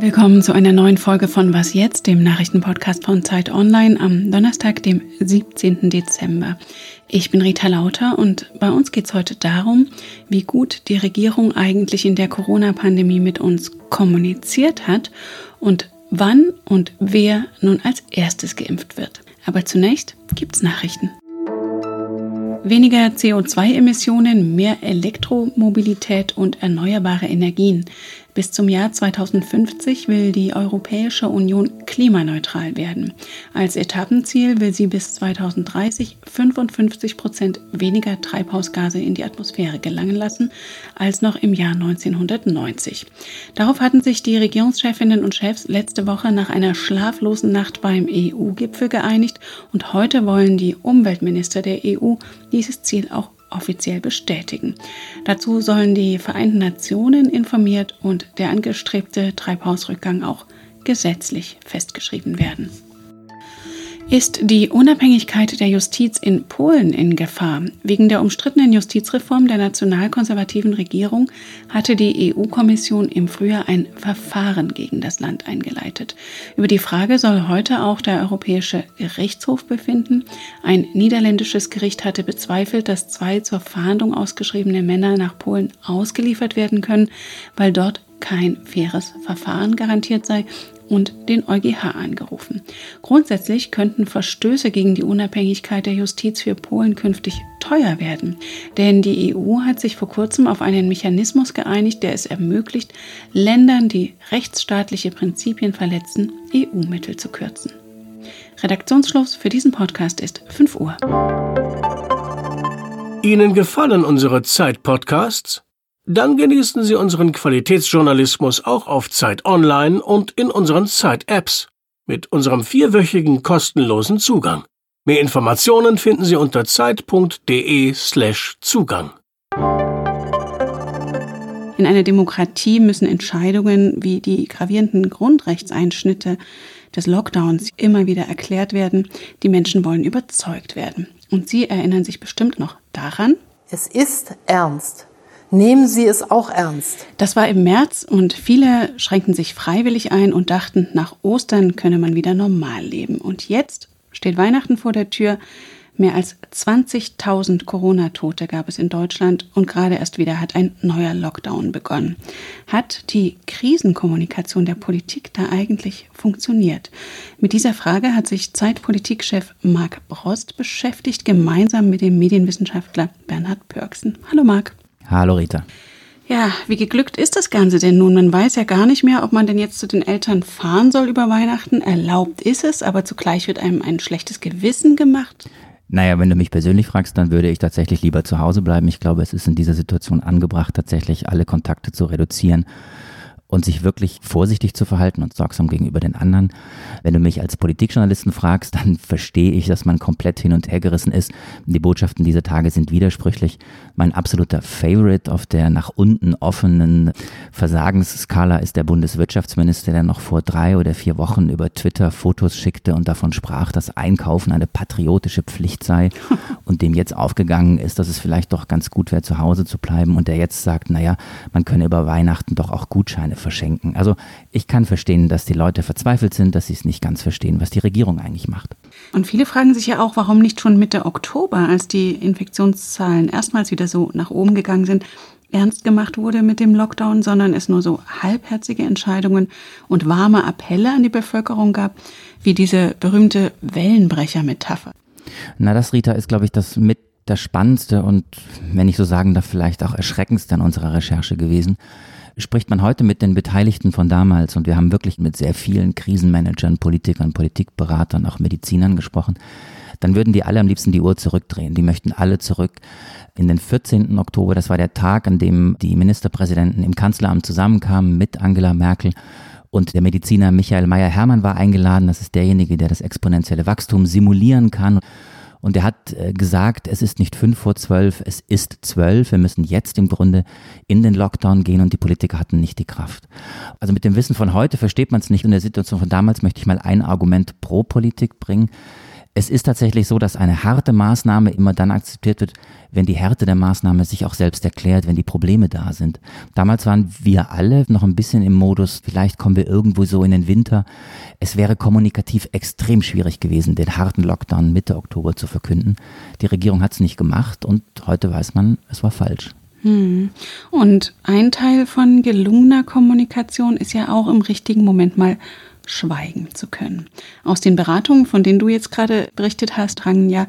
Willkommen zu einer neuen Folge von Was jetzt, dem Nachrichtenpodcast von Zeit Online am Donnerstag, dem 17. Dezember. Ich bin Rita Lauter und bei uns geht es heute darum, wie gut die Regierung eigentlich in der Corona-Pandemie mit uns kommuniziert hat und wann und wer nun als erstes geimpft wird. Aber zunächst gibt's Nachrichten. Weniger CO2-Emissionen, mehr Elektromobilität und erneuerbare Energien. Bis zum Jahr 2050 will die Europäische Union klimaneutral werden. Als Etappenziel will sie bis 2030 55 Prozent weniger Treibhausgase in die Atmosphäre gelangen lassen als noch im Jahr 1990. Darauf hatten sich die Regierungschefinnen und Chefs letzte Woche nach einer schlaflosen Nacht beim EU-Gipfel geeinigt und heute wollen die Umweltminister der EU dieses Ziel auch offiziell bestätigen. Dazu sollen die Vereinten Nationen informiert und der angestrebte Treibhausrückgang auch gesetzlich festgeschrieben werden. Ist die Unabhängigkeit der Justiz in Polen in Gefahr? Wegen der umstrittenen Justizreform der nationalkonservativen Regierung hatte die EU-Kommission im Frühjahr ein Verfahren gegen das Land eingeleitet. Über die Frage soll heute auch der Europäische Gerichtshof befinden. Ein niederländisches Gericht hatte bezweifelt, dass zwei zur Fahndung ausgeschriebene Männer nach Polen ausgeliefert werden können, weil dort kein faires Verfahren garantiert sei und den EuGH angerufen. Grundsätzlich könnten Verstöße gegen die Unabhängigkeit der Justiz für Polen künftig teuer werden, denn die EU hat sich vor kurzem auf einen Mechanismus geeinigt, der es ermöglicht, Ländern, die rechtsstaatliche Prinzipien verletzen, EU-Mittel zu kürzen. Redaktionsschluss für diesen Podcast ist 5 Uhr. Ihnen gefallen unsere Zeit-Podcasts? Dann genießen Sie unseren Qualitätsjournalismus auch auf Zeit Online und in unseren Zeit-Apps mit unserem vierwöchigen kostenlosen Zugang. Mehr Informationen finden Sie unter zeit.de/slash Zugang. In einer Demokratie müssen Entscheidungen wie die gravierenden Grundrechtseinschnitte des Lockdowns immer wieder erklärt werden. Die Menschen wollen überzeugt werden. Und Sie erinnern sich bestimmt noch daran. Es ist ernst nehmen Sie es auch ernst. Das war im März und viele schränkten sich freiwillig ein und dachten, nach Ostern könne man wieder normal leben. Und jetzt steht Weihnachten vor der Tür. Mehr als 20.000 Corona-Tote gab es in Deutschland und gerade erst wieder hat ein neuer Lockdown begonnen. Hat die Krisenkommunikation der Politik da eigentlich funktioniert? Mit dieser Frage hat sich Zeitpolitikchef Marc Brost beschäftigt, gemeinsam mit dem Medienwissenschaftler Bernhard Pörksen. Hallo Marc. Hallo Rita. Ja, wie geglückt ist das Ganze denn nun? Man weiß ja gar nicht mehr, ob man denn jetzt zu den Eltern fahren soll über Weihnachten. Erlaubt ist es, aber zugleich wird einem ein schlechtes Gewissen gemacht. Naja, wenn du mich persönlich fragst, dann würde ich tatsächlich lieber zu Hause bleiben. Ich glaube, es ist in dieser Situation angebracht, tatsächlich alle Kontakte zu reduzieren und sich wirklich vorsichtig zu verhalten und sorgsam gegenüber den anderen. Wenn du mich als Politikjournalisten fragst, dann verstehe ich, dass man komplett hin und her gerissen ist. Die Botschaften dieser Tage sind widersprüchlich. Mein absoluter Favorite auf der nach unten offenen Versagensskala ist der Bundeswirtschaftsminister, der noch vor drei oder vier Wochen über Twitter Fotos schickte und davon sprach, dass Einkaufen eine patriotische Pflicht sei und dem jetzt aufgegangen ist, dass es vielleicht doch ganz gut wäre, zu Hause zu bleiben und der jetzt sagt, naja, man könne über Weihnachten doch auch Gutscheine verschenken. Also ich kann verstehen, dass die Leute verzweifelt sind, dass sie es nicht ganz verstehen, was die Regierung eigentlich macht. Und viele fragen sich ja auch, warum nicht schon Mitte Oktober, als die Infektionszahlen erstmals wieder so nach oben gegangen sind, ernst gemacht wurde mit dem Lockdown, sondern es nur so halbherzige Entscheidungen und warme Appelle an die Bevölkerung gab, wie diese berühmte Wellenbrecher-Metapher. Na, das, Rita, ist, glaube ich, das mit das Spannendste und, wenn ich so sagen darf, vielleicht auch Erschreckendste an unserer Recherche gewesen spricht man heute mit den Beteiligten von damals und wir haben wirklich mit sehr vielen Krisenmanagern, Politikern, Politikberatern, auch Medizinern gesprochen, dann würden die alle am liebsten die Uhr zurückdrehen. Die möchten alle zurück in den 14. Oktober. Das war der Tag, an dem die Ministerpräsidenten im Kanzleramt zusammenkamen mit Angela Merkel. Und der Mediziner Michael Meyer-Hermann war eingeladen. Das ist derjenige, der das exponentielle Wachstum simulieren kann. Und er hat äh, gesagt, es ist nicht fünf vor zwölf, es ist zwölf. Wir müssen jetzt im Grunde in den Lockdown gehen und die Politiker hatten nicht die Kraft. Also mit dem Wissen von heute versteht man es nicht. In der Situation von damals möchte ich mal ein Argument pro Politik bringen. Es ist tatsächlich so, dass eine harte Maßnahme immer dann akzeptiert wird, wenn die Härte der Maßnahme sich auch selbst erklärt, wenn die Probleme da sind. Damals waren wir alle noch ein bisschen im Modus, vielleicht kommen wir irgendwo so in den Winter. Es wäre kommunikativ extrem schwierig gewesen, den harten Lockdown Mitte Oktober zu verkünden. Die Regierung hat es nicht gemacht und heute weiß man, es war falsch. Hm. Und ein Teil von gelungener Kommunikation ist ja auch im richtigen Moment mal schweigen zu können. Aus den Beratungen, von denen du jetzt gerade berichtet hast, drangen ja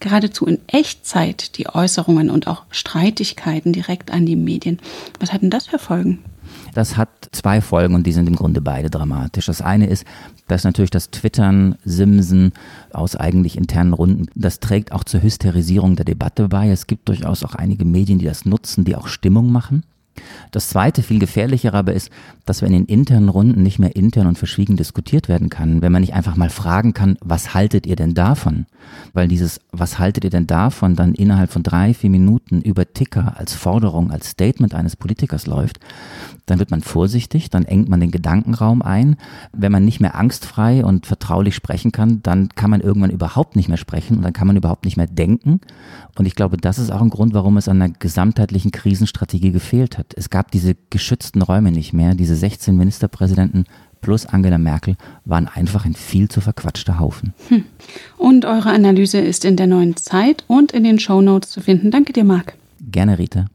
geradezu in Echtzeit die Äußerungen und auch Streitigkeiten direkt an die Medien. Was hatten das für Folgen? Das hat zwei Folgen und die sind im Grunde beide dramatisch. Das eine ist, dass natürlich das Twittern, Simsen aus eigentlich internen Runden, das trägt auch zur Hysterisierung der Debatte bei. Es gibt durchaus auch einige Medien, die das nutzen, die auch Stimmung machen. Das zweite, viel gefährlichere aber ist, dass wenn in internen Runden nicht mehr intern und verschwiegen diskutiert werden kann, wenn man nicht einfach mal fragen kann, was haltet ihr denn davon? Weil dieses, was haltet ihr denn davon, dann innerhalb von drei, vier Minuten über Ticker als Forderung, als Statement eines Politikers läuft, dann wird man vorsichtig, dann engt man den Gedankenraum ein. Wenn man nicht mehr angstfrei und vertraulich sprechen kann, dann kann man irgendwann überhaupt nicht mehr sprechen und dann kann man überhaupt nicht mehr denken. Und ich glaube, das ist auch ein Grund, warum es an der gesamtheitlichen Krisenstrategie gefehlt hat. Es gab diese geschützten Räume nicht mehr. Diese 16 Ministerpräsidenten plus Angela Merkel waren einfach ein viel zu verquatschter Haufen. Hm. Und eure Analyse ist in der neuen Zeit und in den Show Notes zu finden. Danke dir, Marc. Gerne, Rita.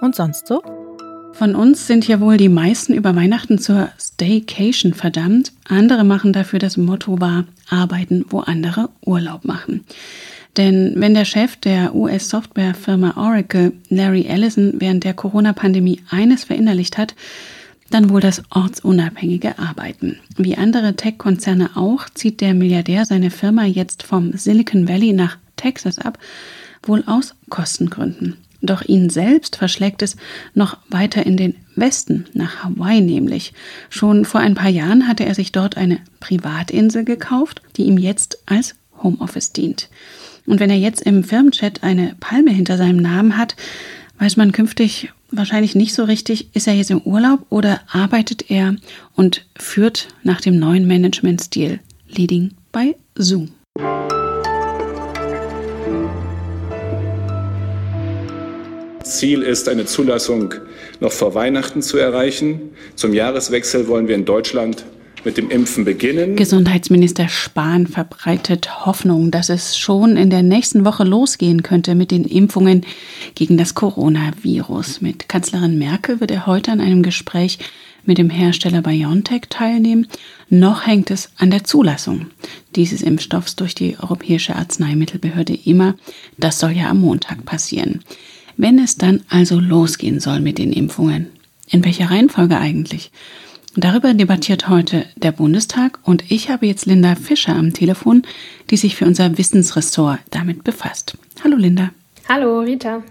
Und sonst so? Von uns sind ja wohl die meisten über Weihnachten zur Staycation verdammt. Andere machen dafür das Motto wahr, arbeiten, wo andere Urlaub machen. Denn wenn der Chef der US-Softwarefirma Oracle, Larry Ellison, während der Corona-Pandemie eines verinnerlicht hat, dann wohl das ortsunabhängige Arbeiten. Wie andere Tech-Konzerne auch, zieht der Milliardär seine Firma jetzt vom Silicon Valley nach Texas ab, wohl aus Kostengründen. Doch ihn selbst verschlägt es noch weiter in den Westen, nach Hawaii nämlich. Schon vor ein paar Jahren hatte er sich dort eine Privatinsel gekauft, die ihm jetzt als Homeoffice dient. Und wenn er jetzt im Firmenchat eine Palme hinter seinem Namen hat, weiß man künftig wahrscheinlich nicht so richtig, ist er jetzt im Urlaub oder arbeitet er und führt nach dem neuen Managementstil Leading by Zoom. Ziel ist, eine Zulassung noch vor Weihnachten zu erreichen. Zum Jahreswechsel wollen wir in Deutschland mit dem Impfen beginnen. Gesundheitsminister Spahn verbreitet Hoffnung, dass es schon in der nächsten Woche losgehen könnte mit den Impfungen gegen das Coronavirus. Mit Kanzlerin Merkel wird er heute an einem Gespräch mit dem Hersteller BioNTech teilnehmen. Noch hängt es an der Zulassung dieses Impfstoffs durch die Europäische Arzneimittelbehörde immer. Das soll ja am Montag passieren. Wenn es dann also losgehen soll mit den Impfungen, in welcher Reihenfolge eigentlich? Darüber debattiert heute der Bundestag und ich habe jetzt Linda Fischer am Telefon, die sich für unser Wissensressort damit befasst. Hallo Linda. Hallo Rita.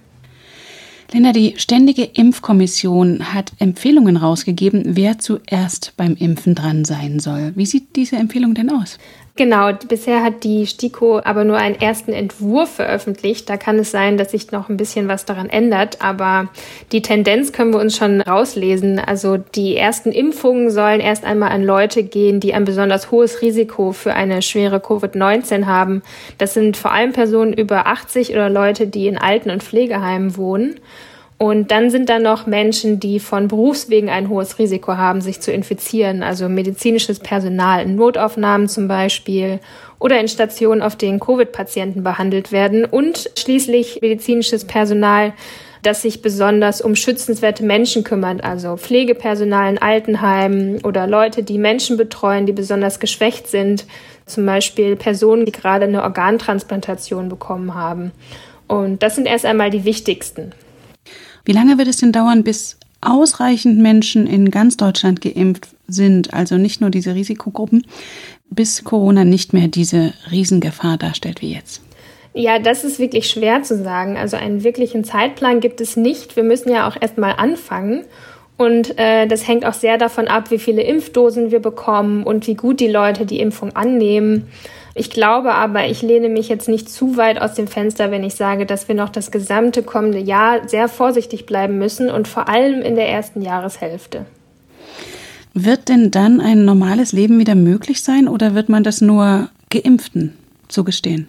Linda, die Ständige Impfkommission hat Empfehlungen rausgegeben, wer zuerst beim Impfen dran sein soll. Wie sieht diese Empfehlung denn aus? Genau, bisher hat die STIKO aber nur einen ersten Entwurf veröffentlicht. Da kann es sein, dass sich noch ein bisschen was daran ändert, aber die Tendenz können wir uns schon rauslesen. Also die ersten Impfungen sollen erst einmal an Leute gehen, die ein besonders hohes Risiko für eine schwere Covid-19 haben. Das sind vor allem Personen über 80 oder Leute, die in Alten- und Pflegeheimen wohnen. Und dann sind da noch Menschen, die von Berufswegen ein hohes Risiko haben, sich zu infizieren, also medizinisches Personal in Notaufnahmen zum Beispiel oder in Stationen, auf denen Covid-Patienten behandelt werden und schließlich medizinisches Personal, das sich besonders um schützenswerte Menschen kümmert, also Pflegepersonal in Altenheimen oder Leute, die Menschen betreuen, die besonders geschwächt sind, zum Beispiel Personen, die gerade eine Organtransplantation bekommen haben. Und das sind erst einmal die wichtigsten. Wie lange wird es denn dauern, bis ausreichend Menschen in ganz Deutschland geimpft sind, also nicht nur diese Risikogruppen, bis Corona nicht mehr diese Riesengefahr darstellt wie jetzt? Ja, das ist wirklich schwer zu sagen. Also einen wirklichen Zeitplan gibt es nicht. Wir müssen ja auch erst mal anfangen. Und äh, das hängt auch sehr davon ab, wie viele Impfdosen wir bekommen und wie gut die Leute die Impfung annehmen. Ich glaube aber, ich lehne mich jetzt nicht zu weit aus dem Fenster, wenn ich sage, dass wir noch das gesamte kommende Jahr sehr vorsichtig bleiben müssen und vor allem in der ersten Jahreshälfte. Wird denn dann ein normales Leben wieder möglich sein oder wird man das nur Geimpften zugestehen?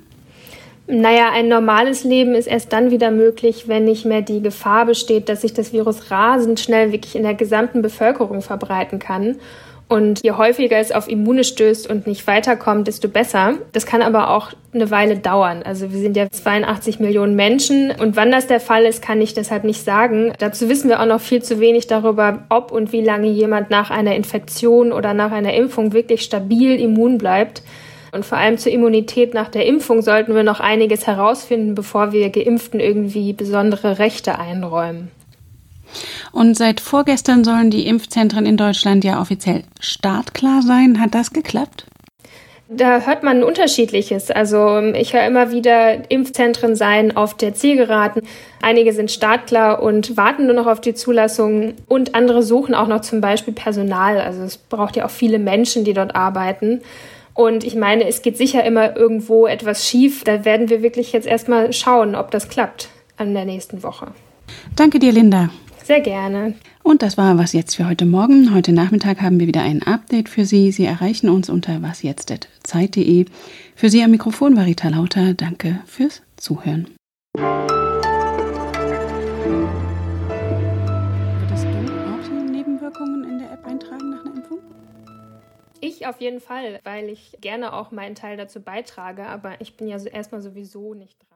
Naja, ein normales Leben ist erst dann wieder möglich, wenn nicht mehr die Gefahr besteht, dass sich das Virus rasend schnell wirklich in der gesamten Bevölkerung verbreiten kann. Und je häufiger es auf Immune stößt und nicht weiterkommt, desto besser. Das kann aber auch eine Weile dauern. Also wir sind ja 82 Millionen Menschen und wann das der Fall ist, kann ich deshalb nicht sagen. Dazu wissen wir auch noch viel zu wenig darüber, ob und wie lange jemand nach einer Infektion oder nach einer Impfung wirklich stabil immun bleibt. Und vor allem zur Immunität nach der Impfung sollten wir noch einiges herausfinden, bevor wir Geimpften irgendwie besondere Rechte einräumen. Und seit vorgestern sollen die Impfzentren in Deutschland ja offiziell startklar sein. Hat das geklappt? Da hört man unterschiedliches. Also ich höre immer wieder, Impfzentren seien auf der Zielgeraden. Einige sind startklar und warten nur noch auf die Zulassung und andere suchen auch noch zum Beispiel Personal. Also es braucht ja auch viele Menschen, die dort arbeiten. Und ich meine, es geht sicher immer irgendwo etwas schief. Da werden wir wirklich jetzt erstmal schauen, ob das klappt an der nächsten Woche. Danke dir, Linda. Sehr gerne. Und das war was jetzt für heute Morgen. Heute Nachmittag haben wir wieder ein Update für Sie. Sie erreichen uns unter wasjetzt.zeit.de. Für Sie am Mikrofon war Rita Lauter. Danke fürs Zuhören. Würdest du auch die Nebenwirkungen in der App eintragen nach einer Impfung? Ich auf jeden Fall, weil ich gerne auch meinen Teil dazu beitrage, aber ich bin ja erstmal sowieso nicht dran.